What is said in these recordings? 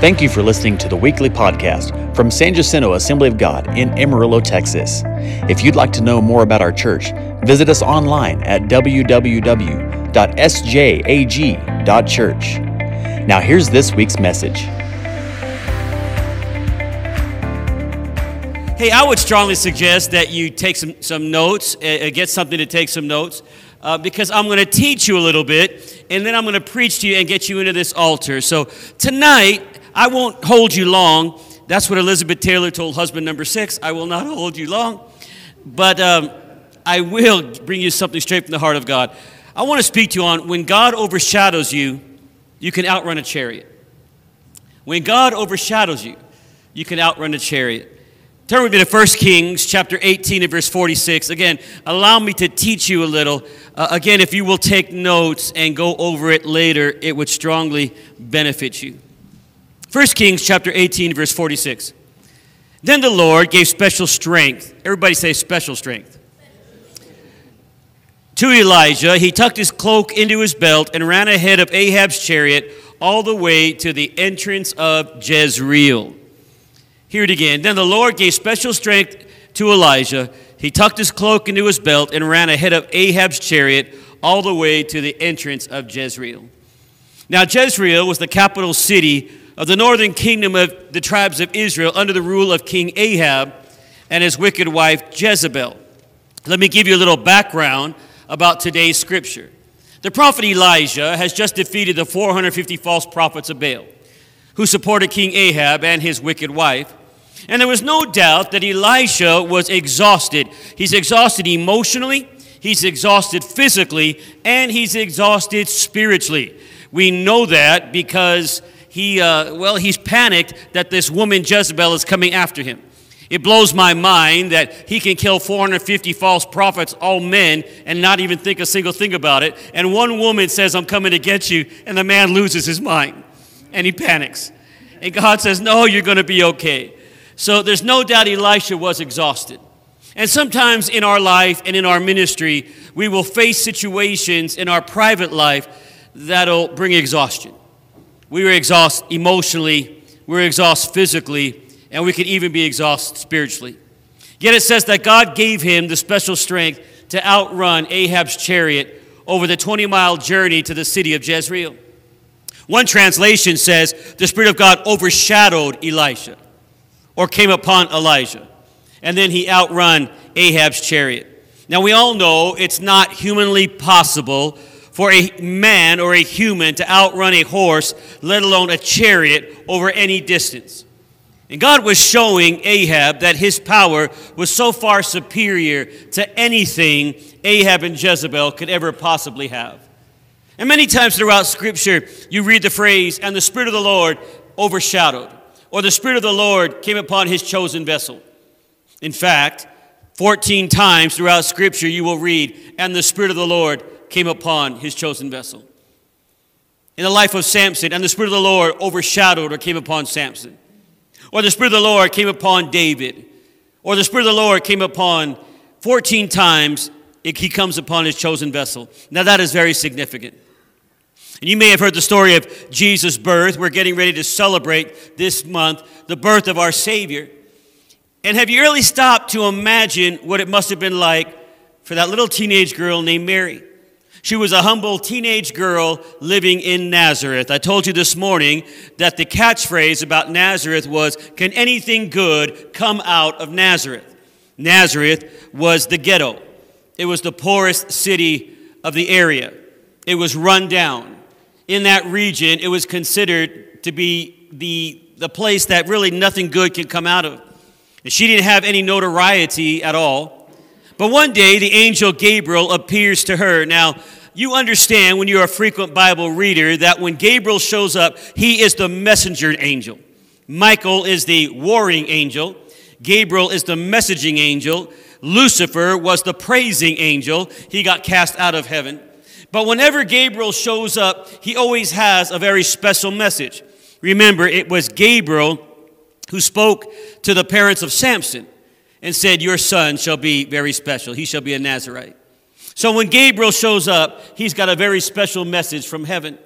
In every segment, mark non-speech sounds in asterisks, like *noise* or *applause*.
Thank you for listening to the weekly podcast from San Jacinto Assembly of God in Amarillo, Texas. If you'd like to know more about our church, visit us online at www.sjag.church. Now, here's this week's message. Hey, I would strongly suggest that you take some, some notes, uh, get something to take some notes, uh, because I'm going to teach you a little bit, and then I'm going to preach to you and get you into this altar. So tonight, I won't hold you long. That's what Elizabeth Taylor told husband number six. I will not hold you long, but um, I will bring you something straight from the heart of God. I want to speak to you on when God overshadows you, you can outrun a chariot. When God overshadows you, you can outrun a chariot. Turn with me to 1 Kings chapter 18 and verse 46. Again, allow me to teach you a little. Uh, again, if you will take notes and go over it later, it would strongly benefit you. 1 Kings chapter 18 verse 46. Then the Lord gave special strength. Everybody say special strength. To Elijah, he tucked his cloak into his belt and ran ahead of Ahab's chariot all the way to the entrance of Jezreel. Hear it again. Then the Lord gave special strength to Elijah. He tucked his cloak into his belt and ran ahead of Ahab's chariot all the way to the entrance of Jezreel. Now, Jezreel was the capital city of the northern kingdom of the tribes of Israel under the rule of King Ahab and his wicked wife Jezebel. Let me give you a little background about today's scripture. The prophet Elijah has just defeated the 450 false prophets of Baal who supported King Ahab and his wicked wife. And there was no doubt that Elisha was exhausted. He's exhausted emotionally, he's exhausted physically, and he's exhausted spiritually. We know that because he, uh, well, he's panicked that this woman Jezebel is coming after him. It blows my mind that he can kill 450 false prophets, all men, and not even think a single thing about it. And one woman says, I'm coming to get you, and the man loses his mind and he panics. And God says, No, you're going to be okay. So there's no doubt Elisha was exhausted. And sometimes in our life and in our ministry, we will face situations in our private life that'll bring exhaustion. We were exhausted emotionally, we were exhausted physically, and we could even be exhausted spiritually. Yet it says that God gave him the special strength to outrun Ahab's chariot over the 20 mile journey to the city of Jezreel. One translation says the Spirit of God overshadowed Elisha or came upon Elijah, and then he outrun Ahab's chariot. Now, we all know it's not humanly possible for a man or a human to outrun a horse, let alone a chariot, over any distance. And God was showing Ahab that his power was so far superior to anything Ahab and Jezebel could ever possibly have. And many times throughout Scripture, you read the phrase, and the Spirit of the Lord overshadowed, or the Spirit of the Lord came upon his chosen vessel. In fact, 14 times throughout Scripture, you will read, and the Spirit of the Lord came upon his chosen vessel. In the life of Samson, and the Spirit of the Lord overshadowed or came upon Samson. Or the Spirit of the Lord came upon David. Or the Spirit of the Lord came upon 14 times, he comes upon his chosen vessel. Now that is very significant. And you may have heard the story of Jesus' birth. We're getting ready to celebrate this month the birth of our Savior. And have you really stopped to imagine what it must have been like for that little teenage girl named Mary? She was a humble teenage girl living in Nazareth. I told you this morning that the catchphrase about Nazareth was, Can anything good come out of Nazareth? Nazareth was the ghetto, it was the poorest city of the area, it was run down in that region, it was considered to be the, the place that really nothing good can come out of. And she didn't have any notoriety at all. But one day, the angel Gabriel appears to her. Now, you understand when you're a frequent Bible reader that when Gabriel shows up, he is the messenger angel. Michael is the warring angel. Gabriel is the messaging angel. Lucifer was the praising angel. He got cast out of heaven. But whenever Gabriel shows up, he always has a very special message. Remember, it was Gabriel who spoke to the parents of Samson and said, Your son shall be very special. He shall be a Nazarite. So when Gabriel shows up, he's got a very special message from heaven.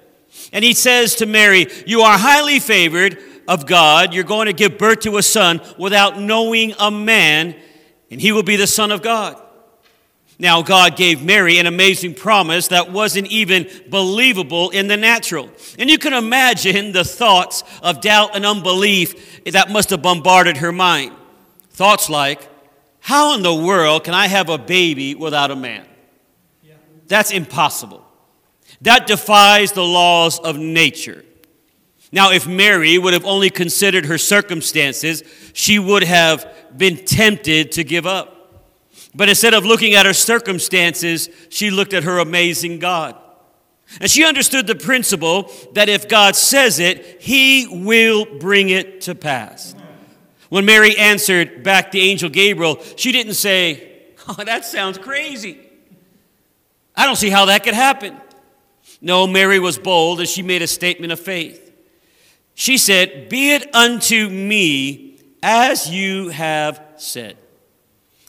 And he says to Mary, You are highly favored. of God, you're going to give birth to a son without knowing a man, and he will be the Son of God. Now, God gave Mary an amazing promise that wasn't even believable in the natural. And you can imagine the thoughts of doubt and unbelief that must have bombarded her mind. Thoughts like, How in the world can I have a baby without a man? That's impossible. That defies the laws of nature. Now, if Mary would have only considered her circumstances, she would have been tempted to give up. But instead of looking at her circumstances, she looked at her amazing God. And she understood the principle that if God says it, he will bring it to pass. When Mary answered back the angel Gabriel, she didn't say, *laughs* Oh, that sounds crazy. I don't see how that could happen. No, Mary was bold as she made a statement of faith. She said, Be it unto me as you have said.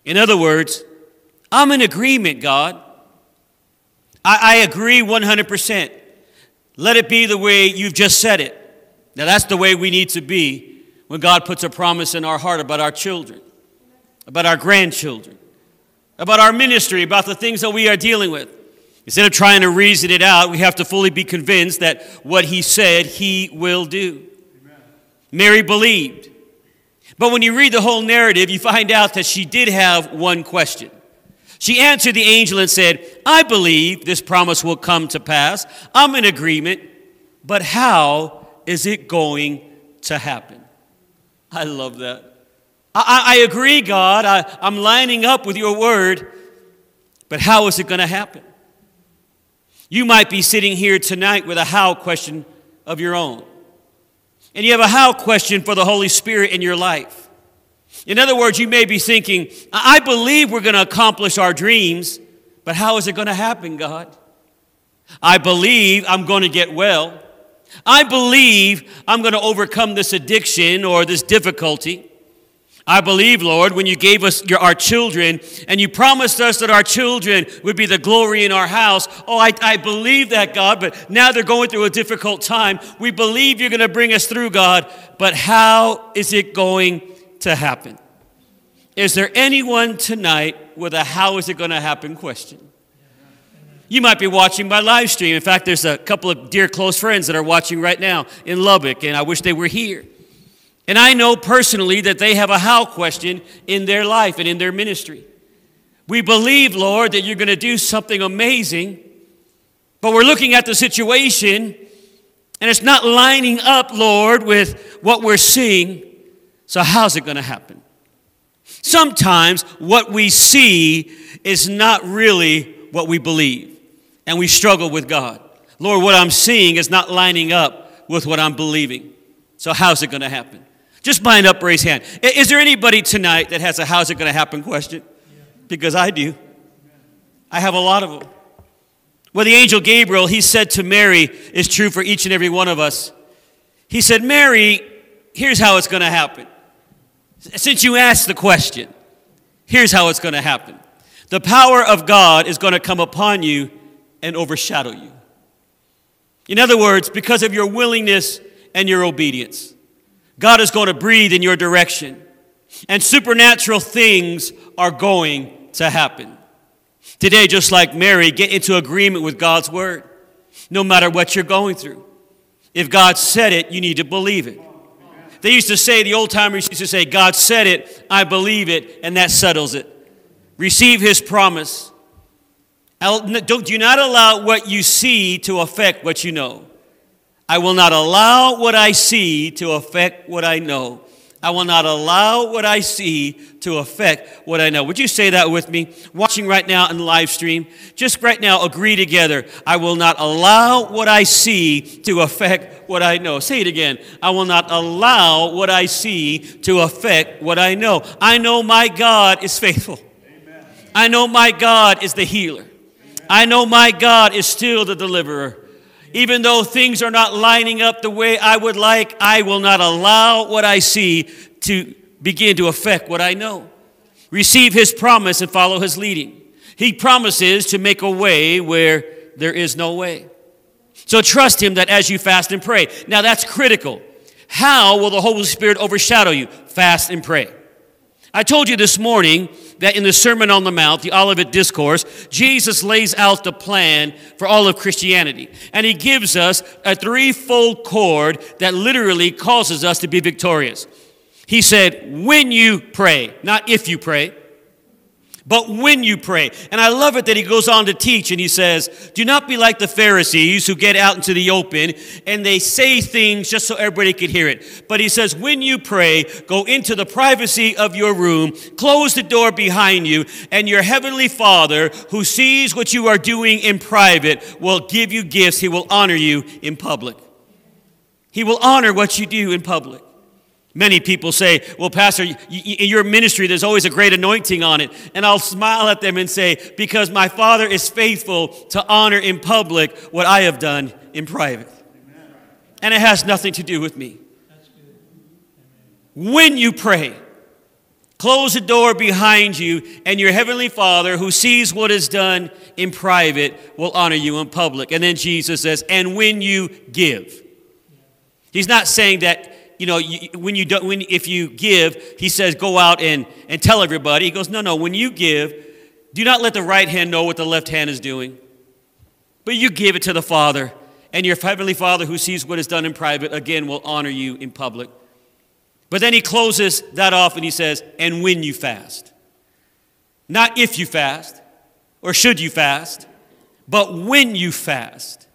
In other words, I'm in agreement, God. I, I agree 100%. Let it be the way you've just said it. Now, that's the way we need to be when God puts a promise in our heart about our children, about our grandchildren, about our ministry, about the things that we are dealing with. Instead of trying to reason it out, we have to fully be convinced that what He said, He will do. Amen. Mary believed. But when you read the whole narrative, you find out that she did have one question. She answered the angel and said, I believe this promise will come to pass. I'm in agreement, but how is it going to happen? I love that. I, I agree, God. I, I'm lining up with your word, but how is it going to happen? You might be sitting here tonight with a how question of your own and you have a how question for the Holy Spirit in your life. In other words, you may be thinking, I believe we're going to accomplish our dreams, but how is it going to happen, God? I believe I'm going to get well. I believe I'm going to overcome this addiction or this difficulty. I believe, Lord, when you gave us your, our children and you promised us that our children would be the glory in our house. Oh, I, I believe that, God, but now they're going through a difficult time. We believe you're going to bring us through, God, but how is it going to happen? Is there anyone tonight with a how is it going to happen question? You might be watching my live stream. In fact, there's a couple of dear close friends that are watching right now in Lubbock, and I wish they were here. And I know personally that they have a how question in their life and in their ministry. We believe, Lord, that you're going to do something amazing, but we're looking at the situation and it's not lining up, Lord, with what we're seeing. So, how's it going to happen? Sometimes what we see is not really what we believe, and we struggle with God. Lord, what I'm seeing is not lining up with what I'm believing. So, how's it going to happen? Just by an upraised hand. Is there anybody tonight that has a how's it going to happen question? Because I do. I have a lot of them. Well, the angel Gabriel, he said to Mary, is true for each and every one of us. He said, Mary, here's how it's going to happen. Since you asked the question, here's how it's going to happen. The power of God is going to come upon you and overshadow you. In other words, because of your willingness and your obedience. God is going to breathe in your direction, and supernatural things are going to happen. Today, just like Mary, get into agreement with God's word, no matter what you're going through. If God said it, you need to believe it. They used to say, the old timers used to say, God said it, I believe it, and that settles it. Receive his promise. Do not allow what you see to affect what you know. I will not allow what I see to affect what I know. I will not allow what I see to affect what I know. Would you say that with me? Watching right now in the live stream, just right now, agree together. I will not allow what I see to affect what I know. Say it again. I will not allow what I see to affect what I know. I know my God is faithful. Amen. I know my God is the healer. I know my God is still the deliverer. Even though things are not lining up the way I would like, I will not allow what I see to begin to affect what I know. Receive his promise and follow his leading. He promises to make a way where there is no way. So trust him that as you fast and pray. Now that's critical. How will the Holy Spirit overshadow you? Fast and pray. I told you this morning that in the Sermon on the Mount, the Olivet Discourse, Jesus lays out the plan for all of Christianity. And he gives us a threefold cord that literally causes us to be victorious. He said, when you pray, not if you pray but when you pray. And I love it that he goes on to teach and he says, Do not be like the Pharisees who get out into the open and they say things just so everybody could hear it. But he says, When you pray, go into the privacy of your room, close the door behind you, and your heavenly Father, who sees what you are doing in private, will give you gifts. He will honor you in public. He will honor what you do in public. Many people say, Well, Pastor, in your ministry, there's always a great anointing on it. And I'll smile at them and say, Because my Father is faithful to honor in public what I have done in private. Amen. And it has nothing to do with me. When you pray, close the door behind you, and your heavenly Father, who sees what is done in private, will honor you in public. And then Jesus says, And when you give. He's not saying that you know, when you do, when if you give, he says, go out and, and tell everybody. He goes, no, no, when you give, do not let the right hand know what the left hand is doing, but you give it to the Father, and your heavenly Father who sees what is done in private, again, will honor you in public. But then he closes that off and he says, and when you fast. Not if you fast, or should you fast, but when you fast.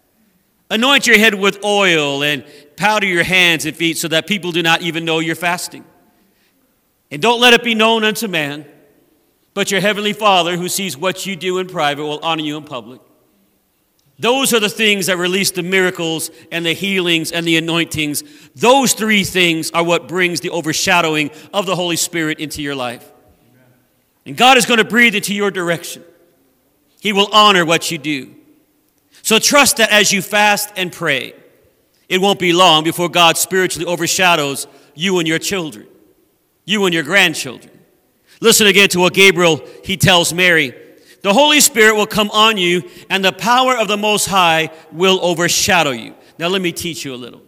Anoint your head with oil and powder your hands and feet so that people do not even know you're fasting. And don't let it be known unto man, but your heavenly Father, who sees what you do in private, will honor you in public. Those are the things that release the miracles and the healings and the anointings. Those three things are what brings the overshadowing of the Holy Spirit into your life. And God is going to breathe into your direction. He will honor what you do. So trust that as you fast and pray, it won't be long before God spiritually overshadows you and your children, you and your grandchildren. Listen again to what Gabriel he tells Mary. The Holy Spirit will come on you, and the power of the Most High will overshadow you. Now, let me teach you a little.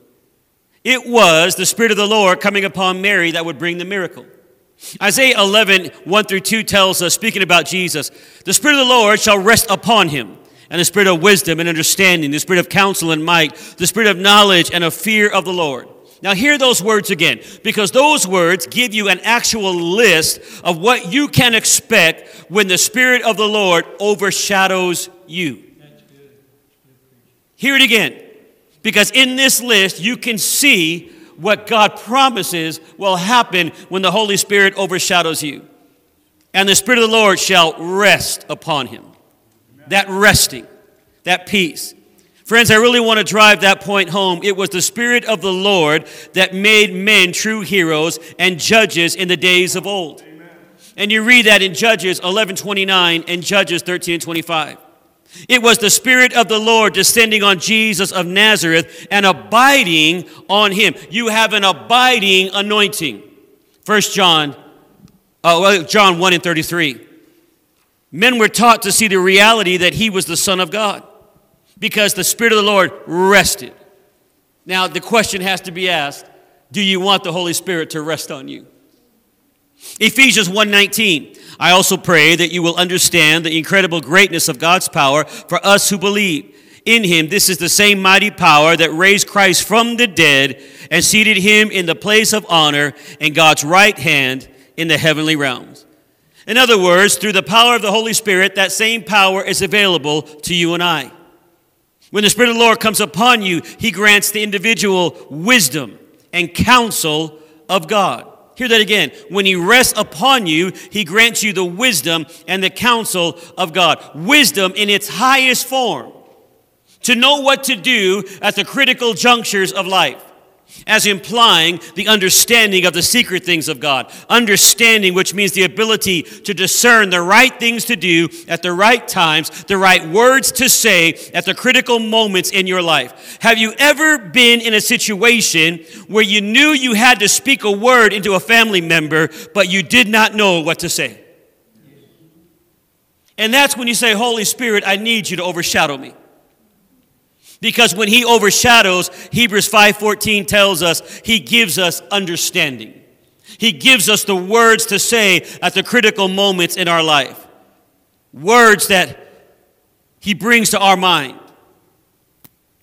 It was the Spirit of the Lord coming upon Mary that would bring the miracle. Isaiah 11, 1 through 2 tells us, speaking about Jesus, the Spirit of the Lord shall rest upon him and the spirit of wisdom and understanding, the spirit of counsel and might, the spirit of knowledge and of fear of the Lord. Now, hear those words again, because those words give you an actual list of what you can expect when the Spirit of the Lord overshadows you. Hear it again, because in this list you can see what God promises will happen when the Holy Spirit overshadows you. And the Spirit of the Lord shall rest upon him that resting, that peace. Friends, I really want to drive that point home. It was the Spirit of the Lord that made men true heroes and judges in the days of old. Amen. And you read that in Judges 11 29 and Judges 13 25. It was the Spirit of the Lord descending on Jesus of Nazareth and abiding on him. You have an abiding anointing. First John, uh, well, John 1 and 33. Men were taught to see the reality that he was the Son of God because the Spirit of the Lord rested. Now, the question has to be asked do you want the Holy Spirit to rest on you? Ephesians 1:19 I also pray that you will understand the incredible greatness of God's power for us who believe in him this is the same mighty power that raised Christ from the dead and seated him in the place of honor in God's right hand in the heavenly realms in other words, through the power of the Holy Spirit, that same power is available to you and I. When the Spirit of the Lord comes upon you, He grants the individual wisdom and counsel of God. Hear that again. When He rests upon you, He grants you the wisdom and the counsel of God. Wisdom in its highest form to know what to do at the critical junctures of life as implying the understanding of the secret things of God. Understanding, which means the ability to discern the right things to do at the right times, the right words to say at the critical moments in your life. Have you ever been in a situation where you knew you had to speak a word into a family member, but you did not know what to say? And that's when you say, Holy Spirit, I need you to overshadow me. Because when he overshadows, Hebrews 5:14 tells us he gives us understanding. He gives us the words to say at the critical moments in our life. Words that he brings to our mind.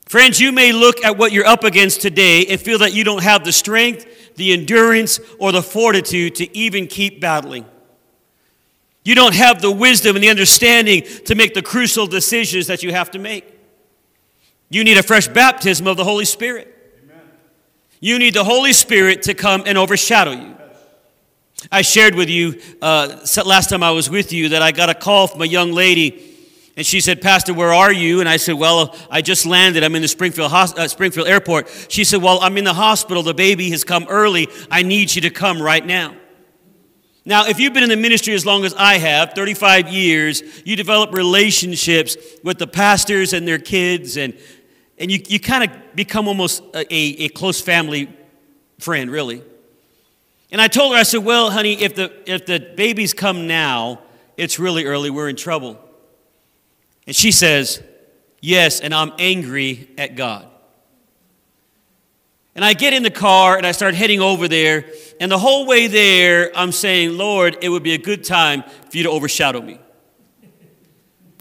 Friends, you may look at what you're up against today and feel that you don't have the strength, the endurance, or the fortitude to even keep battling. You don't have the wisdom and the understanding to make the crucial decisions that you have to make. You need a fresh baptism of the Holy Spirit. You need the Holy Spirit to come and overshadow you. I shared with you uh, last time I was with you that I got a call from a young lady and she said, Pastor, where are you? And I said, Well, I just landed. I'm in the Springfield, uh, Springfield airport. She said, Well, I'm in the hospital. The baby has come early. I need you to come right now. Now, if you've been in the ministry as long as I have, 35 years, you develop relationships with the pastors and their kids, and, and you, you kind of become almost a, a, a close family friend, really. And I told her, I said, Well, honey, if the, if the babies come now, it's really early. We're in trouble. And she says, Yes, and I'm angry at God. And I get in the car and I start heading over there. And the whole way there, I'm saying, Lord, it would be a good time for you to overshadow me.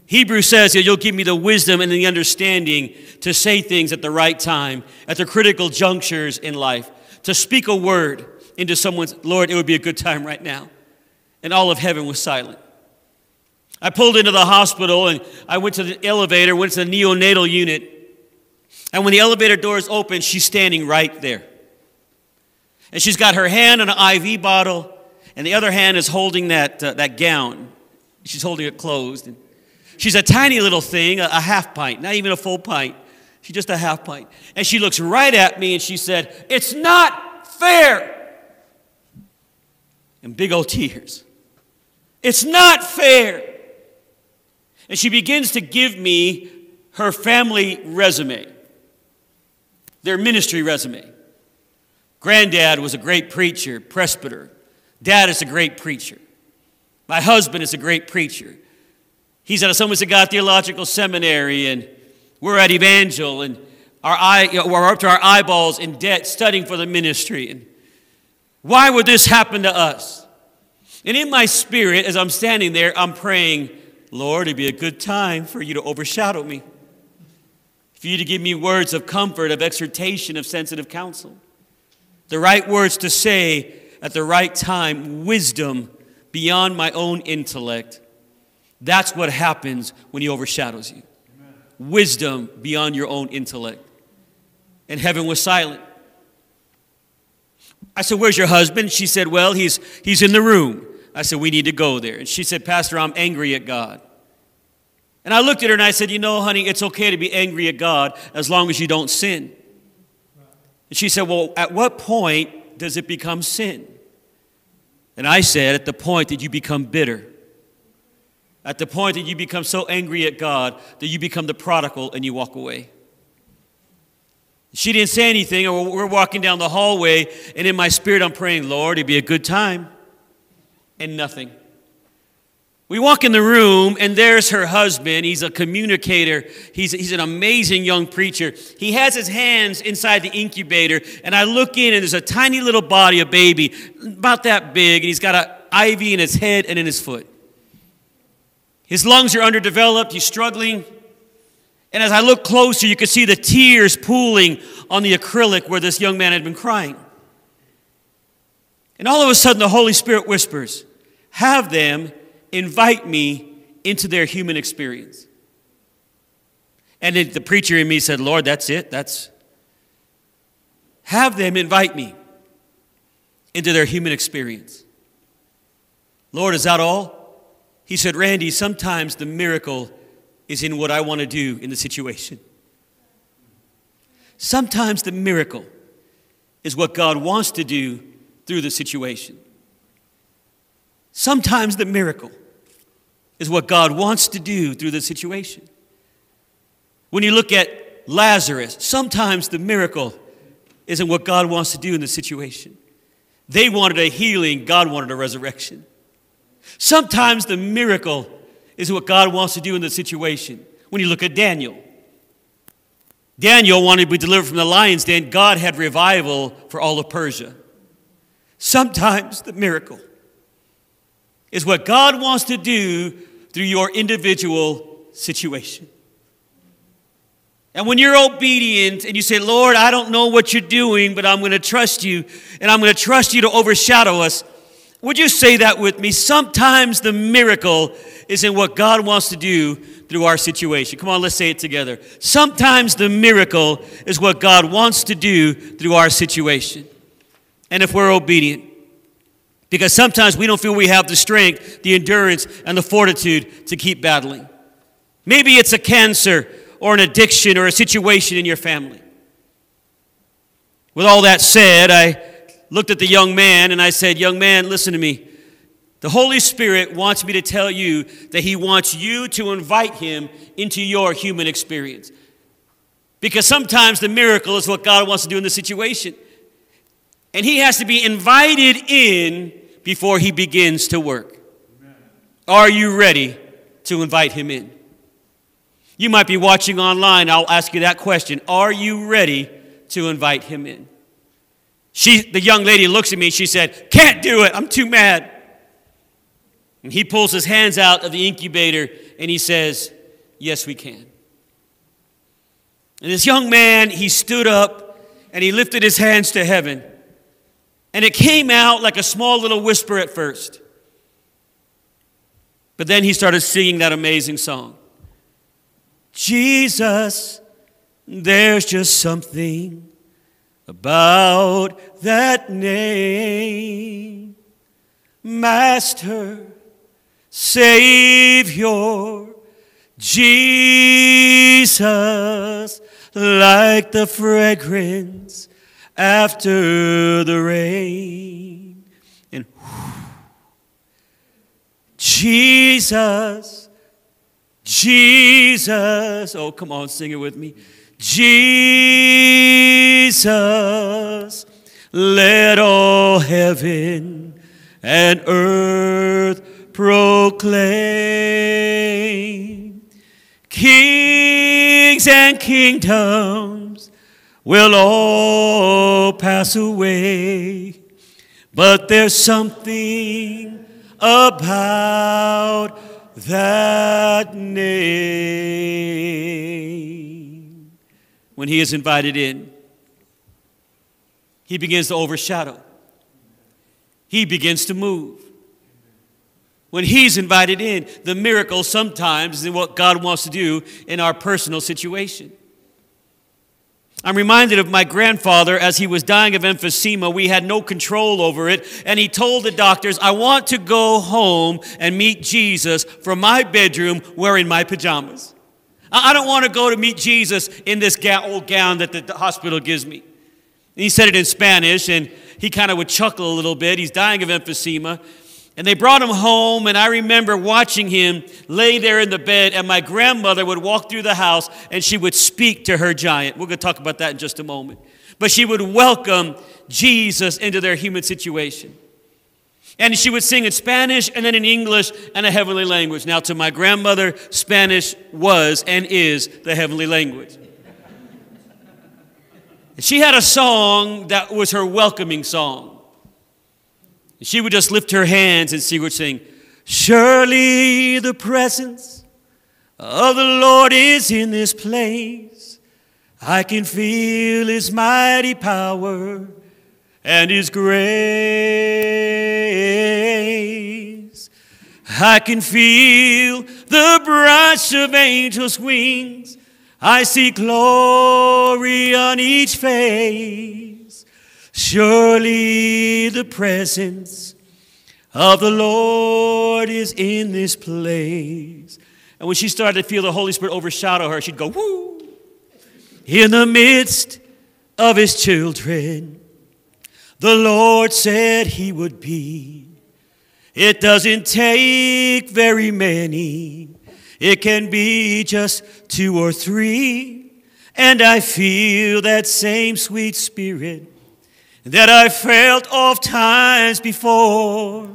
Hebrews says that you'll give me the wisdom and the understanding to say things at the right time, at the critical junctures in life, to speak a word into someone's, Lord, it would be a good time right now. And all of heaven was silent. I pulled into the hospital and I went to the elevator, went to the neonatal unit. And when the elevator doors open, she's standing right there. And she's got her hand on an IV bottle, and the other hand is holding that, uh, that gown. She's holding it closed. And she's a tiny little thing, a, half pint, not even a full pint. She's just a half pint. And she looks right at me and she said, It's not fair. And big old tears. It's not fair. And she begins to give me her family resume, their ministry resume. Granddad was a great preacher, presbyter. Dad is a great preacher. My husband is a great preacher. He's at of God Theological Seminary, and we're at Evangel, and our eye, we're up to our eyeballs in debt studying for the ministry. And why would this happen to us? And in my spirit, as I'm standing there, I'm praying, Lord, it'd be a good time for you to overshadow me, for you to give me words of comfort, of exhortation, of sensitive counsel, the right words to say at the right time, wisdom beyond my own intellect. That's what happens when He overshadows you. Amen. Wisdom beyond your own intellect. And heaven was silent. I said, Where's your husband? She said, Well, he's, he's in the room. I said, We need to go there. And she said, Pastor, I'm angry at God. And I looked at her and I said, You know, honey, it's okay to be angry at God as long as you don't sin. And she said, Well, at what point does it become sin? And I said, At the point that you become bitter. At the point that you become so angry at God that you become the prodigal and you walk away. She didn't say anything, and we're walking down the hallway, and in my spirit, I'm praying, Lord, it'd be a good time and nothing. We walk in the room, and there's her husband. He's a communicator. He's, he's an amazing young preacher. He has his hands inside the incubator, and I look in, and there's a tiny little body, a baby, about that big, and he's got an IV in his head and in his foot. His lungs are underdeveloped. He's struggling. And as I look closer, you can see the tears pooling on the acrylic where this young man had been crying. And all of a sudden, the Holy Spirit whispers, have them invite me into their human experience. And the preacher in me said, Lord, that's it. That's have them invite me into their human experience. Lord, is that all? He said, Randy, sometimes the miracle is in what I want to do in the situation. Sometimes the miracle is what God wants to do through the situation. Sometimes the miracle is what God wants to do through the situation. When you look at Lazarus, sometimes the miracle isn't what God wants to do in the situation. They wanted a healing, God wanted a resurrection. Sometimes the miracle is what God wants to do in the situation. When you look at Daniel, Daniel wanted to be delivered from the lion's den. God had revival for all of Persia. Sometimes the miracle is what God wants to do through your individual situation. And when you're obedient and you say, Lord, I don't know what you're doing, but I'm going to trust you, and I'm going to trust you to overshadow us, would you say that with me? Sometimes the miracle is in what God wants to do through our situation. Come on, let's say it together. Sometimes the miracle is what God wants to do through our situation. And if we're obedient, because sometimes we don't feel we have the strength, the endurance, and the fortitude to keep battling. Maybe it's a cancer or an addiction or a situation in your family. With all that said, I looked at the young man and I said, Young man, listen to me. The Holy Spirit wants me to tell you that He wants you to invite Him into your human experience. Because sometimes the miracle is what God wants to do in the situation. And He has to be invited in before He begins to work. Are you ready to invite Him in? You might be watching online. I'll ask you that question. Are you ready to invite him in? She, the young lady looks at me. She said, Can't do it. I'm too mad. And he pulls his hands out of the incubator and he says, Yes, we can. And this young man, he stood up and he lifted his hands to heaven. And it came out like a small little whisper at first. But then he started singing that amazing song. Jesus, there's just something about that name. Master, Savior, Jesus, like the fragrance after the rain. And Jesus, Jesus. Oh, come on, sing it with me. Jesus, let all heaven and earth proclaim. Kings and kingdoms will all pass away, but there's something about that name. When he is invited in, he begins to overshadow, he begins to move. When he's invited in, the miracle sometimes is what God wants to do in our personal situation. I'm reminded of my grandfather as he was dying of emphysema. We had no control over it. And he told the doctors, I want to go home and meet Jesus from my bedroom wearing my pajamas. I don't want to go to meet Jesus in this old gown that the hospital gives me. And he said it in Spanish, and he kind of would chuckle a little bit. He's dying of emphysema. And they brought him home, and I remember watching him lay there in the bed, and my grandmother would walk through the house and she would speak to her giant. We're going to talk about that in just a moment. But she would welcome Jesus into their human situation. And she would sing in Spanish and then in English and a heavenly language. Now, to my grandmother, Spanish was and is the heavenly language. And she had a song that was her welcoming song. She would just lift her hands and she would sing, Surely the presence of the Lord is in this place. I can feel his mighty power and his grace. I can feel the brush of angels' wings. I see glory on each face. Surely the presence of the Lord is in this place. And when she started to feel the Holy Spirit overshadow her, she'd go, woo, in the midst of his children. The Lord said he would be. It doesn't take very many. It can be just two or three. And I feel that same sweet spirit that I felt oft times before.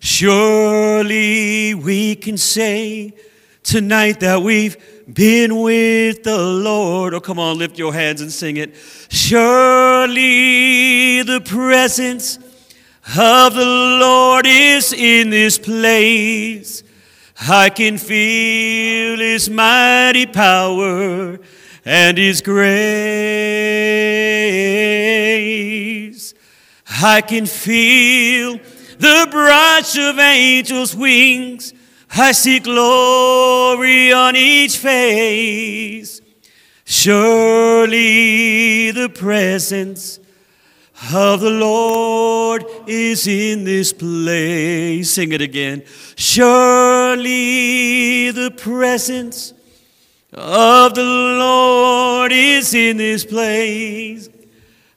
Surely we can say tonight that we've been with the Lord. Oh, come on, lift your hands and sing it. Surely the presence of the Lord is in this place. I can feel his mighty power and his grace. I can feel the brush of angels' wings. I see glory on each face. Surely the presence of the Lord is in this place. Sing it again. Surely the presence of the Lord is in this place.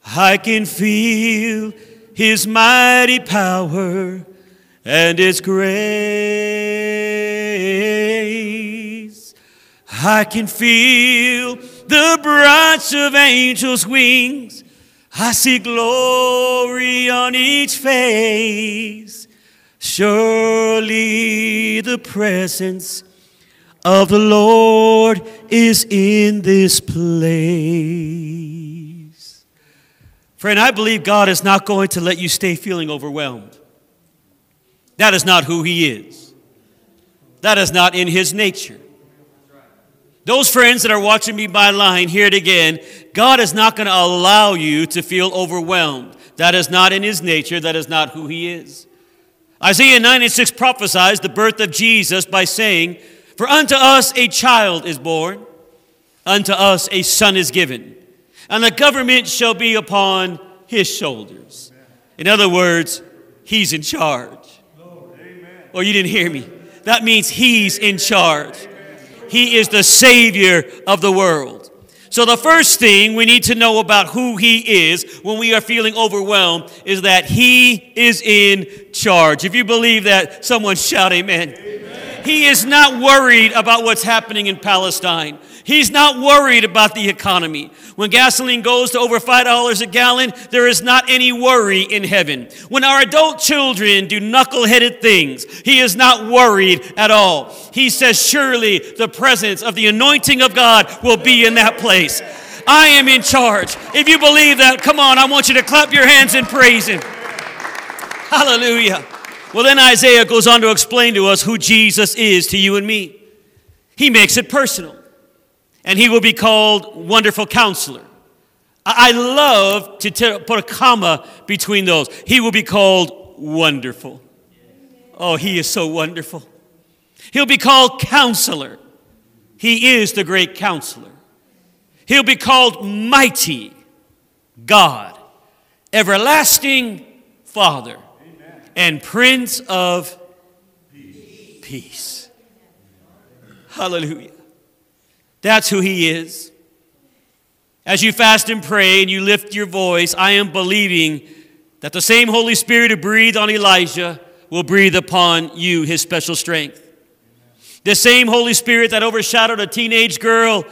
I can feel his mighty power and his grace. I can feel the branch of angels' wings. I see glory on each face. Surely the presence of the Lord is in this place. Friend, I believe God is not going to let you stay feeling overwhelmed. That is not who He is, that is not in His nature. Those friends that are watching me by line, hear it again. God is not going to allow you to feel overwhelmed. That is not in His nature, that is not who He is. Isaiah 96 prophesies the birth of Jesus by saying, For unto us a child is born, unto us a son is given, and the government shall be upon his shoulders. In other words, he's in charge. Oh, you didn't hear me. That means he's in charge. He is the Savior of the world. So, the first thing we need to know about who He is when we are feeling overwhelmed is that He is in charge. If you believe that, someone shout amen. amen. He is not worried about what's happening in Palestine. He's not worried about the economy. When gasoline goes to over $5 a gallon, there is not any worry in heaven. When our adult children do knuckle-headed things, he is not worried at all. He says, surely the presence of the anointing of God will be in that place. I am in charge. If you believe that, come on, I want you to clap your hands and praise him. Hallelujah. Well, then Isaiah goes on to explain to us who Jesus is to you and me. He makes it personal and he will be called Wonderful Counselor. I love to t- put a comma between those. He will be called Wonderful. Oh, he is so wonderful. He'll be called Counselor. He is the great counselor. He'll be called Mighty God, Everlasting Father, Amen. and Prince of Peace. Peace. Hallelujah. That's who He is. As you fast and pray and you lift your voice, I am believing that the same Holy Spirit who breathed on Elijah will breathe upon you his special strength. The same Holy Spirit that overshadowed a teenage girl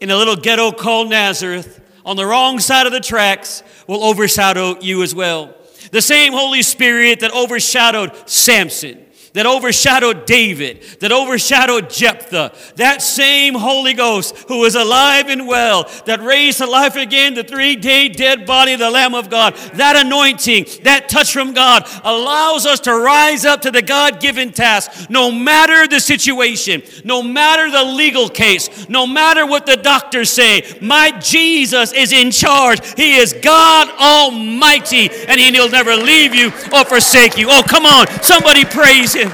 in a little ghetto called Nazareth on the wrong side of the tracks will overshadow you as well. The same Holy Spirit that overshadowed Samson that overshadowed David, that overshadowed Jephthah, that same Holy Ghost who is alive and well, that raised to life again the three day dead body of the Lamb of God, that anointing, that touch from God allows us to rise up to the God given task, no matter the situation, no matter the legal case, no matter what the doctors say. My Jesus is in charge. He is God Almighty, and He'll never leave you or forsake you. Oh, come on, somebody praise Him.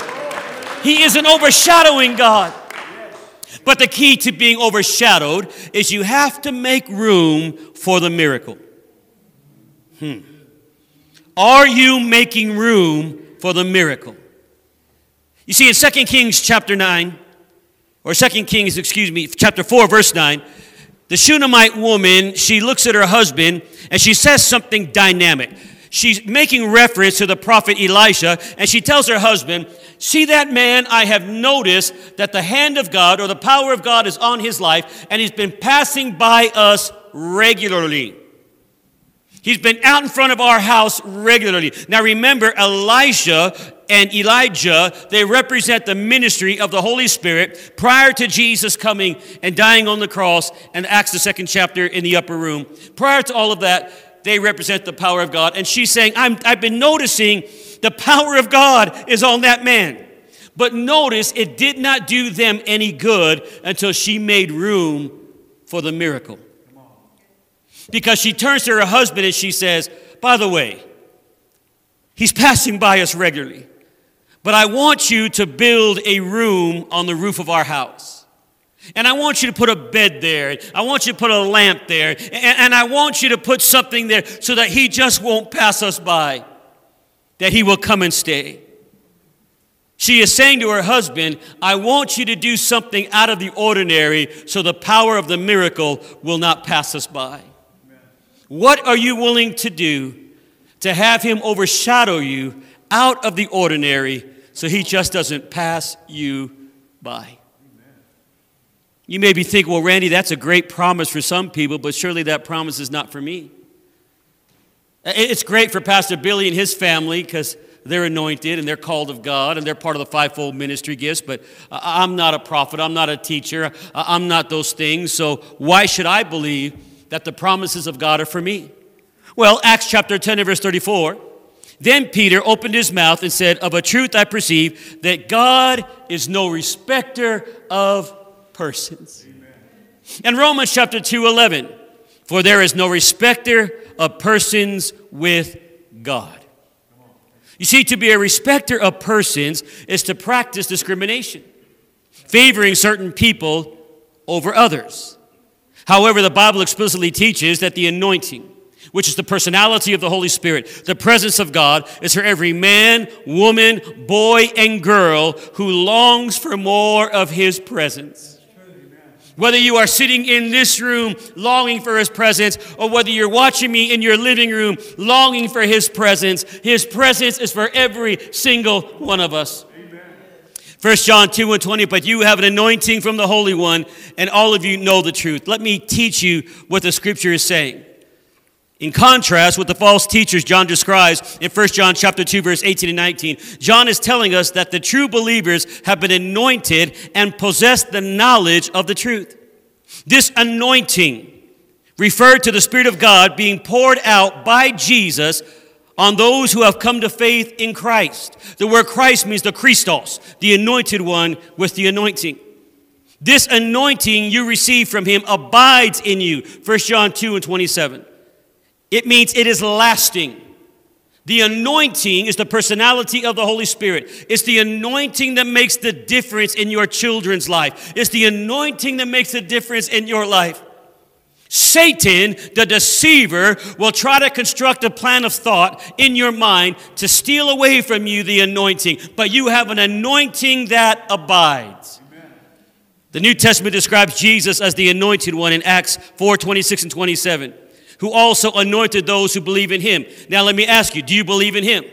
He is an overshadowing God. But the key to being overshadowed is you have to make room for the miracle. Hmm. Are you making room for the miracle? You see, in 2 Kings chapter 9, or 2 Kings, excuse me, chapter 4, verse 9, the Shunammite woman, she looks at her husband and she says something dynamic. She's making reference to the prophet Elisha, and she tells her husband, See that man, I have noticed that the hand of God or the power of God is on his life, and he's been passing by us regularly. He's been out in front of our house regularly. Now remember, Elisha and Elijah, they represent the ministry of the Holy Spirit prior to Jesus coming and dying on the cross and Acts, the second chapter in the upper room. Prior to all of that, they represent the power of God. And she's saying, i have been noticing the power of God is on that man. But notice it did not do them any good until she made room for the miracle. Because she turns to her husband and she says, By the way, he's passing by us regularly. But I want you to build a room on the roof of our house. And I want you to put a bed there. I want you to put a lamp there. And, I want you to put something there so that he just won't pass us by, that he will come and stay. She is saying to her husband, I want you to do something out of the ordinary so the power of the miracle will not pass us by. What are you willing to do to have him overshadow you out of the ordinary so he just doesn't pass you by. You may be thinking, well, Randy, that's a great promise for some people, but surely that promise is not for me. It's great for Pastor Billy and his family because they're anointed and they're called of God and they're part of the fivefold ministry gifts, but I'm not a prophet, I'm not a teacher, I'm not those things, so why should I believe that the promises of God are for me? Well, Acts chapter 10 and verse 34 then Peter opened his mouth and said, Of a truth I perceive that God is no respecter of persons. Amen. And Romans chapter 2 11, for there is no respecter of persons with God. You see, to be a respecter of persons is to practice discrimination, favoring certain people over others. However, the Bible explicitly teaches that the anointing, which is the personality of the Holy Spirit. The presence of God is for every man, woman, boy, and girl who longs for more of His presence. Whether you are sitting in this room longing for His presence, or whether you're watching me in your living room longing for His presence, His presence is for every single one of us. First John 2 and 20, but you have an anointing from the Holy One, and all of you know the truth. Let me teach you what the scripture is saying. In contrast with the false teachers John describes in 1 John chapter 2 verse 18 and 19, John is telling us that the true believers have been anointed and possess the knowledge of the truth. This anointing referred to the Spirit of God being poured out by Jesus on those who have come to faith in Christ. The word Christ means the Christos, the anointed one with the anointing. This anointing you receive from him abides in you. 1 John 2 and 27. It means it is lasting. The anointing is the personality of the Holy Spirit. It's the anointing that makes the difference in your children's life. It's the anointing that makes the difference in your life. Satan, the deceiver, will try to construct a plan of thought in your mind to steal away from you the anointing, but you have an anointing that abides. Amen. The New Testament describes Jesus as the anointed one in Acts 4 26 and 27 who also anointed those who believe in him. Now, let me ask you do you believe in him?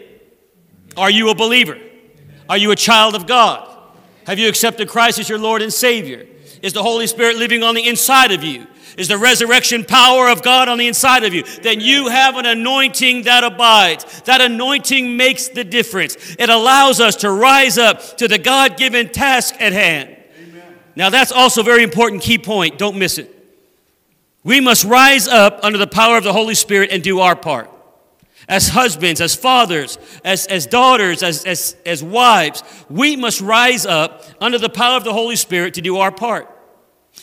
Are you a believer? Are you a child of God? Have you accepted Christ as your Lord and Savior? Is the Holy Spirit living on the inside of you? Is the resurrection power of God on the inside of you? Then you have an anointing that abides. That anointing makes the difference. It allows us to rise up to the God given task at hand. Amen. Now, that's also a very important key point. Don't miss it. We must rise up under the power of the Holy Spirit and do our part. As husbands, as fathers, as, as daughters, as, as, as wives, we must rise up under the power of the Holy Spirit to do our part.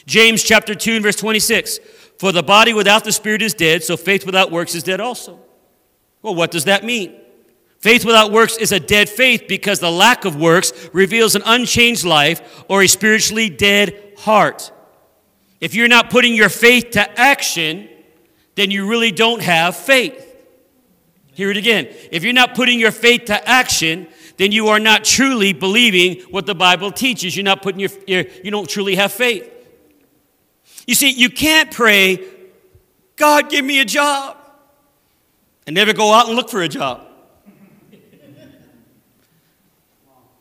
James chapter 2 and verse 26. For the body without the Spirit is dead, so faith without works is dead also. Well, what does that mean? Faith without works is a dead faith because the lack of works reveals an unchanged life or a spiritually dead heart. If you're not putting your faith to action, then you really don't have faith. Hear it again. If you're not putting your faith to action, then you are not truly believing what the Bible teaches. You're not putting your, your you don't truly have faith. You see, you can't pray, God, give me a job, and never go out and look for a job.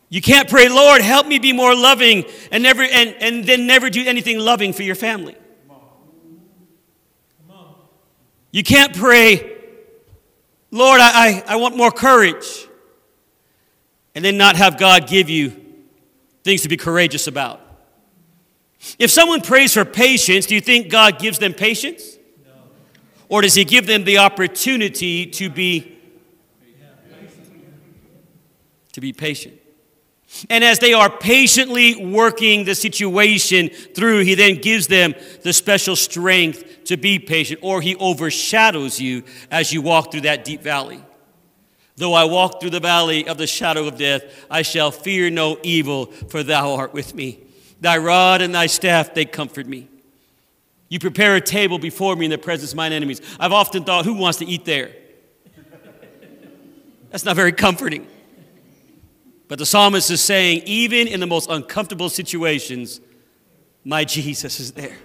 You can't pray, Lord, help me be more loving, and, never, and, and then never do anything loving for your family. You can't pray, Lord, I, I, I want more courage, and then not have God give you things to be courageous about? If someone prays for patience, do you think God gives them patience? No. Or does He give them the opportunity to be to be patient? And as they are patiently working the situation through, he then gives them the special strength to be patient, or he overshadows you as you walk through that deep valley. Though I walk through the valley of the shadow of death, I shall fear no evil, for thou art with me. Thy rod and thy staff, they comfort me. You prepare a table before me in the presence of mine enemies. I've often thought, who wants to eat there? That's not very comforting. But the psalmist is saying, even in the most uncomfortable situations, my Jesus is there.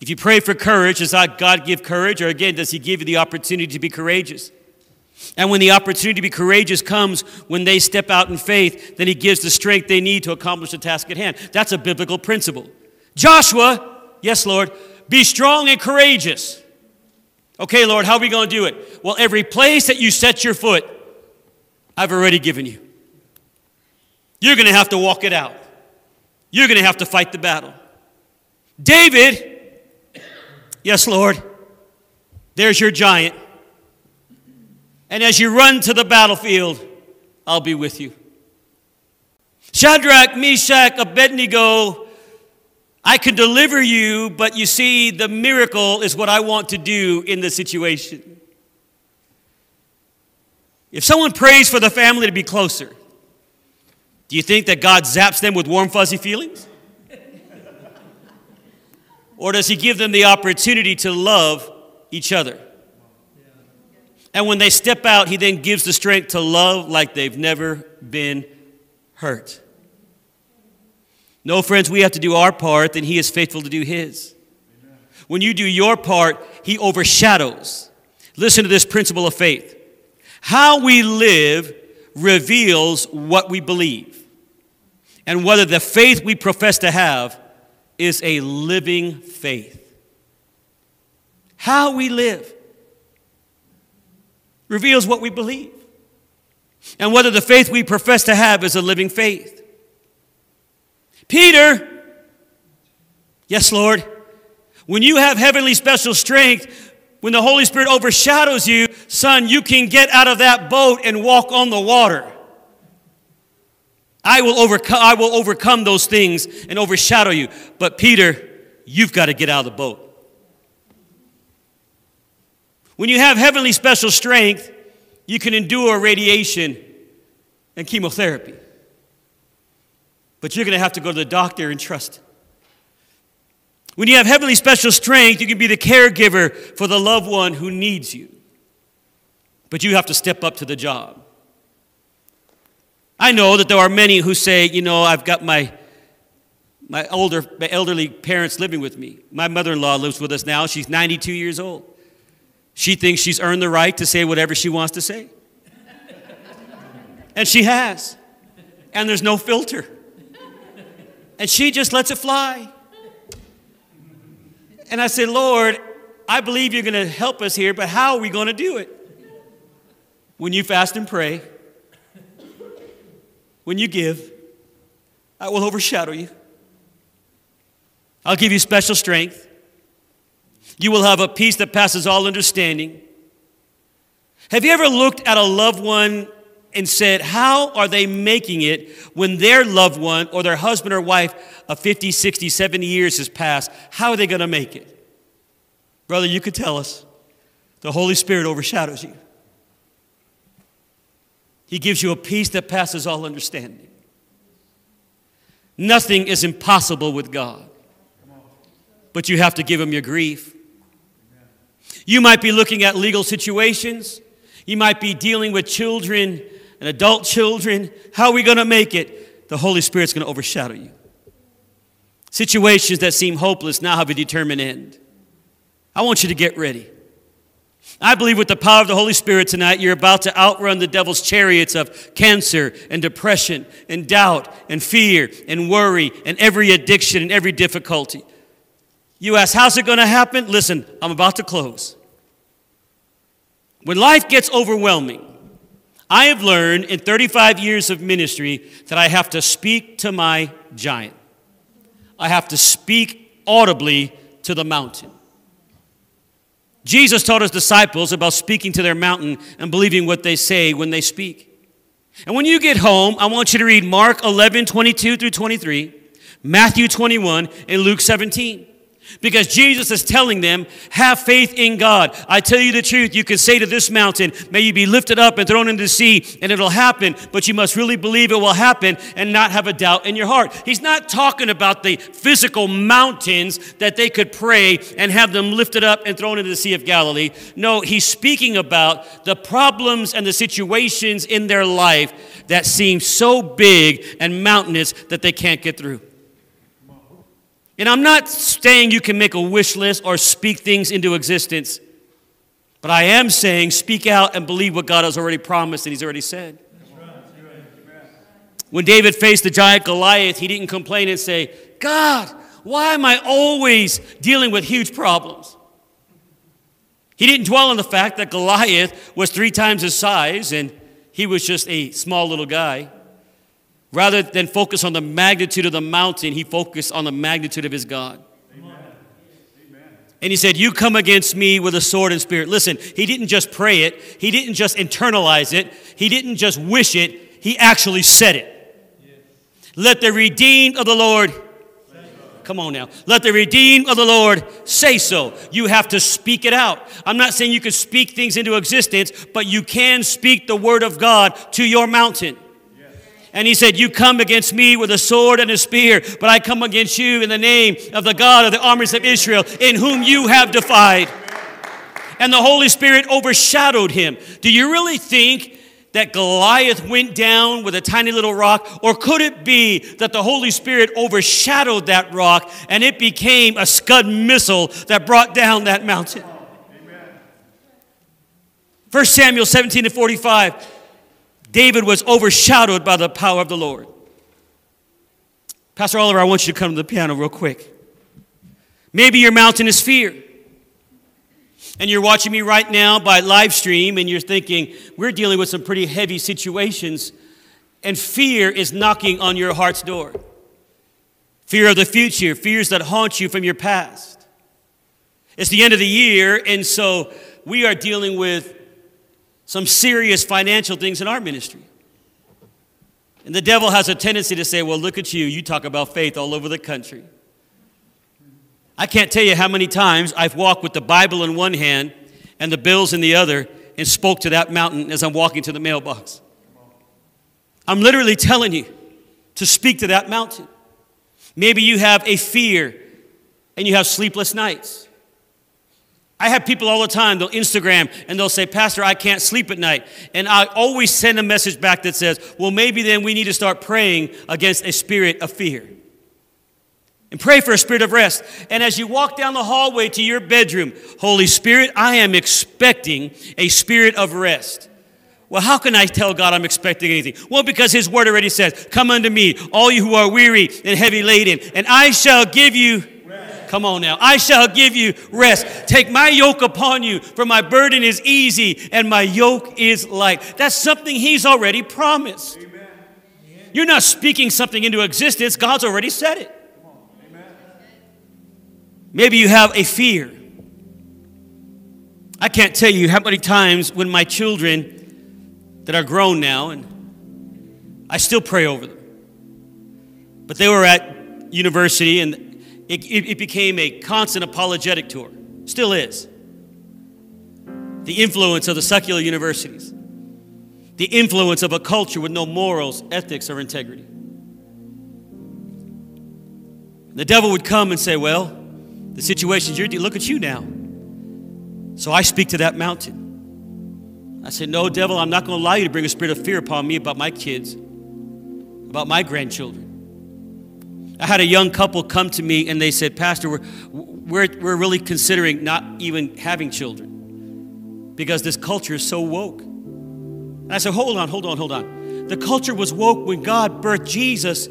If you pray for courage, does God give courage? Or again, does He give you the opportunity to be courageous? And when the opportunity to be courageous comes when they step out in faith, then He gives the strength they need to accomplish the task at hand. That's a biblical principle. Joshua, yes, Lord, be strong and courageous. Okay, Lord, how are we going to do it? Well, every place that you set your foot, I've already given you. You're going to have to walk it out. You're going to have to fight the battle. David, yes, Lord, there's your giant. And as you run to the battlefield, I'll be with you. Shadrach, Meshach, Abednego, I can deliver you, but you see, the miracle is what I want to do in the situation. If someone prays for the family to be closer, do you think that God zaps them with warm, fuzzy feelings? or does He give them the opportunity to love each other? And when they step out, He then gives the strength to love like they've never been hurt. No, friends, we have to do our part, then He is faithful to do His. When you do your part, He overshadows. Listen to this principle of faith. How we live reveals what we believe and whether the faith we profess to have is a living faith. How we live reveals what we believe and whether the faith we profess to have is a living faith. Peter, yes, Lord, when you have heavenly special strength, when the Holy Spirit overshadows you, son, you can get out of that boat and walk on the water. I will overcome, I will overcome those things and overshadow you. But Peter, you've got to get out of the boat. When you have heavenly special strength, you can endure radiation and chemotherapy. But you're going to have to go to the doctor and trust when you have heavenly special strength, you can be the caregiver for the loved one who needs you. But you have to step up to the job. I know that there are many who say, you know, I've got my, my, older, my elderly parents living with me. My mother in law lives with us now. She's 92 years old. She thinks she's earned the right to say whatever she wants to say. *laughs* and she has. And there's no filter. And she just lets it fly. And I said, Lord, I believe you're going to help us here, but how are we going to do it? When you fast and pray, when you give, I will overshadow you. I'll give you special strength. You will have a peace that passes all understanding. Have you ever looked at a loved one and said, How are they making it when their loved one or their husband or wife of 50, 60, 70 years has passed, how are they going to make it? Brother, you could tell us. The Holy Spirit overshadows you. He gives you a peace that passes all understanding. Nothing is impossible with God, but you have to give Him your grief. You might be looking at legal situations, you might be dealing with children and adult children. How are we going to make it? The Holy Spirit's going to overshadow you. Situations that seem hopeless now have a determined end. I want you to get ready. I believe with the power of the Holy Spirit tonight, you're about to outrun the devil's chariots of cancer and depression and doubt and fear and worry and every addiction and every difficulty. You ask, how's it going to happen? Listen, I'm about to close. When life gets overwhelming, I have learned in 35 years of ministry that I have to speak to my giant. I have to speak audibly to the mountain. Jesus taught his disciples about speaking to their mountain and believing what they say when they speak. And when you get home, I want you to read Mark 11, 22 through 23, Matthew 21, and Luke 17. Because Jesus is telling them, have faith in God. I tell you the truth, you can say to this mountain, may you be lifted up and thrown into the sea, and it'll happen, but you must really believe it will happen and not have a doubt in your heart. He's not talking about the physical mountains that they could pray and have them lifted up and thrown into the Sea of Galilee. No, he's speaking about the problems and the situations in their life that seem so big and mountainous that they can't get through. And I'm not saying you can make a wish list or speak things into existence, but I am saying speak out and believe what God has already promised and He's already said. When David faced the giant Goliath, he didn't complain and say, God, why am I always dealing with huge problems? He didn't dwell on the fact that Goliath was three times his size and he was just a small little guy. Rather than focus on the magnitude of the mountain, he focused on the magnitude of his God. And he said, You come against me with a sword and spirit. Listen, he didn't just pray it, he didn't just internalize it, he didn't just wish it, he actually said it. Yes. Let the redeemed of the Lord Come on now. Let the redeemed of the Lord say so. You have to speak it out. I'm not saying you can speak things into existence, but you can speak the word of God to your mountain. And he said, You come against me with a sword and a spear, but I come against you in the name of the God of the armies of Israel, in whom you have defied. And the Holy Spirit overshadowed him. Do you really think that Goliath went down with a tiny little rock? Or could it be that the Holy Spirit overshadowed that rock and it became a Scud missile that brought down that mountain? 1 Samuel 17 to 45. David was overshadowed by the power of the Lord. Pastor Oliver, I want you to come to the piano real quick. Maybe your mountain is fear. And you're watching me right now by live stream and you're thinking, we're dealing with some pretty heavy situations, and fear is knocking on your heart's door. Fear of the future, fears that haunt you from your past. It's the end of the year, and so we are dealing with some serious financial things in our ministry. And the devil has a tendency to say, Well, look at you. You talk about faith all over the country. I can't tell you how many times I've walked with the Bible in one hand and the bills in the other and spoke to that mountain as I'm walking to the mailbox. I'm literally telling you to speak to that mountain. Maybe you have a fear and you have sleepless nights. I have people all the time, they'll Instagram and they'll say, Pastor, I can't sleep at night. And I always send a message back that says, well, maybe then we need to start praying against a spirit of fear. And pray for a spirit of rest. And as you walk down the hallway to your bedroom, Holy Spirit, I am expecting a spirit of rest. Well, how can I tell God I'm expecting anything? Well, because His Word already says, Come unto me, all you who are weary and heavy laden, and I shall give you Come on now. I shall give you rest. Take my yoke upon you, for my burden is easy and my yoke is light. That's something He's already promised. Amen. You're not speaking something into existence, God's already said it. Maybe you have a fear. I can't tell you how many times when my children that are grown now, and I still pray over them, but they were at university and it, it, it became a constant apologetic tour, still is. The influence of the secular universities, the influence of a culture with no morals, ethics, or integrity. The devil would come and say, Well, the situations you're look at you now. So I speak to that mountain. I said, No, devil, I'm not going to allow you to bring a spirit of fear upon me about my kids, about my grandchildren. I had a young couple come to me and they said, Pastor, we're, we're, we're really considering not even having children because this culture is so woke. And I said, Hold on, hold on, hold on. The culture was woke when God birthed Jesus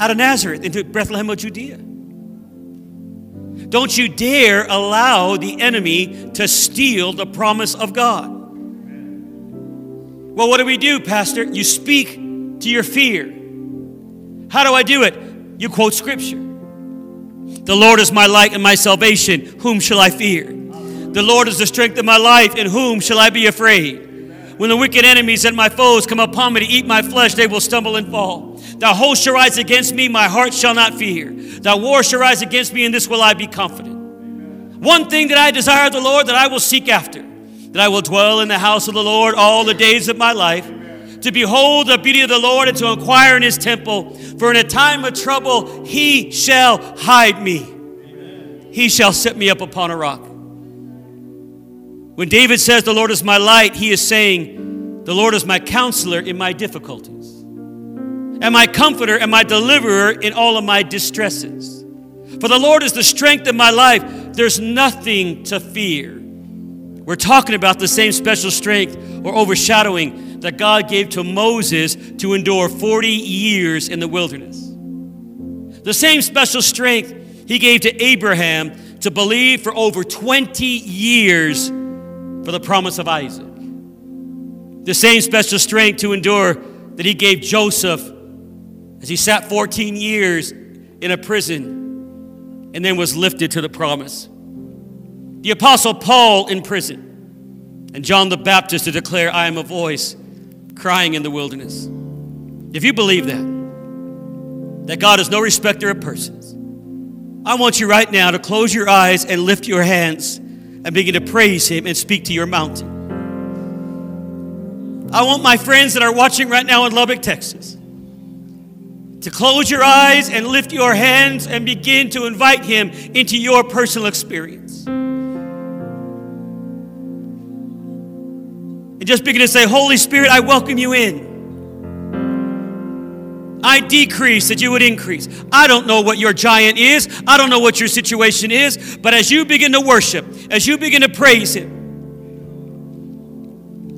out of Nazareth into Bethlehem of Judea. Don't you dare allow the enemy to steal the promise of God. Well, what do we do, Pastor? You speak to your fear. How do I do it? You quote scripture. The Lord is my light and my salvation. Whom shall I fear? The Lord is the strength of my life. In whom shall I be afraid? When the wicked enemies and my foes come upon me to eat my flesh, they will stumble and fall. Thou host shall rise against me, my heart shall not fear. Thou war shall rise against me, in this will I be confident. One thing that I desire of the Lord that I will seek after, that I will dwell in the house of the Lord all the days of my life, to behold the beauty of the Lord and to inquire in his temple. For in a time of trouble he shall hide me. He shall set me up upon a rock. When David says, The Lord is my light, he is saying, The Lord is my counselor in my difficulties, and my comforter and my deliverer in all of my distresses. For the Lord is the strength of my life. There's nothing to fear. We're talking about the same special strength or overshadowing that God gave to Moses to endure 40 years in the wilderness. The same special strength he gave to Abraham to believe for over 20 years for the promise of Isaac. The same special strength to endure that he gave Joseph as he sat 14 years in a prison and then was lifted to the promise. The Apostle Paul in prison and John the Baptist to declare, I am a voice crying in the wilderness. If you believe that, that God is no respecter of persons, I want you right now to close your eyes and lift your hands and begin to praise Him and speak to your mountain. I want my friends that are watching right now in Lubbock, Texas, to close your eyes and lift your hands and begin to invite Him into your personal experience. Just begin to say, Holy Spirit, I welcome you in. I decrease that you would increase. I don't know what your giant is. I don't know what your situation is. But as you begin to worship, as you begin to praise Him,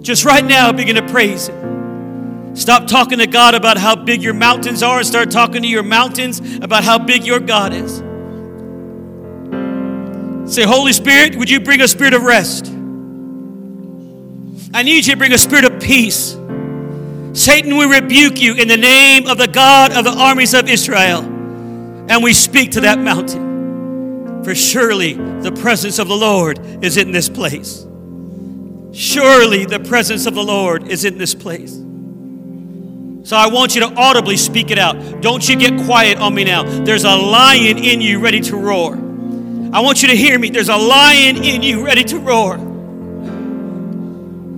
just right now begin to praise Him. Stop talking to God about how big your mountains are and start talking to your mountains about how big your God is. Say, Holy Spirit, would you bring a spirit of rest? I need you to bring a spirit of peace. Satan, we rebuke you in the name of the God of the armies of Israel. And we speak to that mountain. For surely the presence of the Lord is in this place. Surely the presence of the Lord is in this place. So I want you to audibly speak it out. Don't you get quiet on me now. There's a lion in you ready to roar. I want you to hear me. There's a lion in you ready to roar.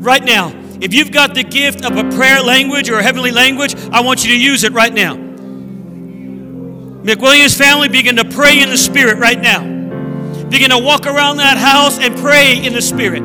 Right now, if you've got the gift of a prayer language or a heavenly language, I want you to use it right now. McWilliams family, begin to pray in the Spirit right now. Begin to walk around that house and pray in the Spirit.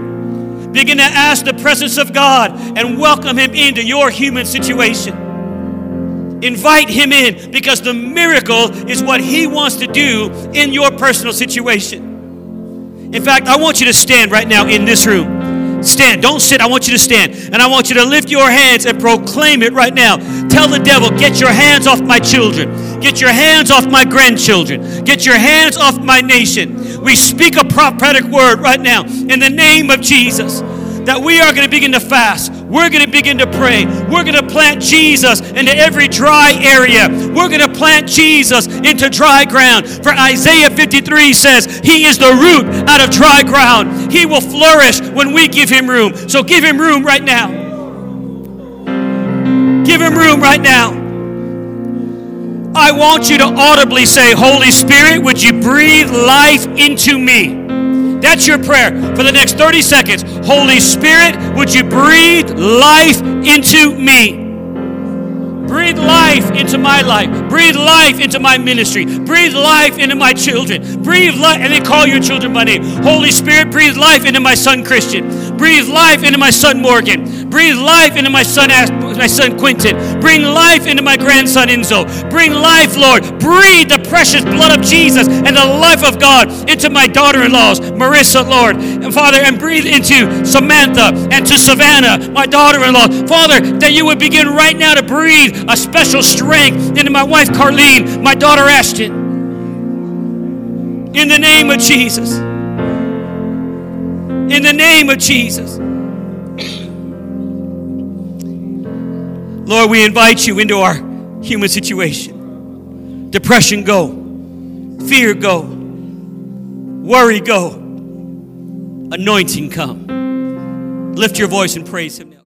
Begin to ask the presence of God and welcome Him into your human situation. Invite Him in because the miracle is what He wants to do in your personal situation. In fact, I want you to stand right now in this room. Stand. Don't sit. I want you to stand. And I want you to lift your hands and proclaim it right now. Tell the devil, get your hands off my children. Get your hands off my grandchildren. Get your hands off my nation. We speak a prophetic word right now in the name of Jesus that we are going to begin to fast. We're going to begin to pray. We're going to plant Jesus into every dry area. We're going to plant Jesus into dry ground. For Isaiah 53 says, He is the root out of dry ground. He will flourish when we give Him room. So give Him room right now. Give Him room right now. I want you to audibly say, Holy Spirit, would you breathe life into me? That's your prayer for the next 30 seconds. Holy Spirit, would you breathe life into me? Breathe life into my life. Breathe life into my ministry. Breathe life into my children. Breathe life, and then call your children by name. Holy Spirit, breathe life into my son Christian. Breathe life into my son Morgan. Breathe life into my son my son Quentin. Bring life into my grandson Enzo. Bring life, Lord. Breathe the precious blood of Jesus and the life of God into my daughter-in-laws, Marissa, Lord, and Father, and breathe into Samantha and to Savannah, my daughter-in-law. Father, that you would begin right now to breathe a special strength into my wife Carlene, my daughter Ashton. In the name of Jesus. In the name of Jesus. Lord, we invite you into our human situation. Depression, go. Fear, go. Worry, go. Anointing, come. Lift your voice and praise Him.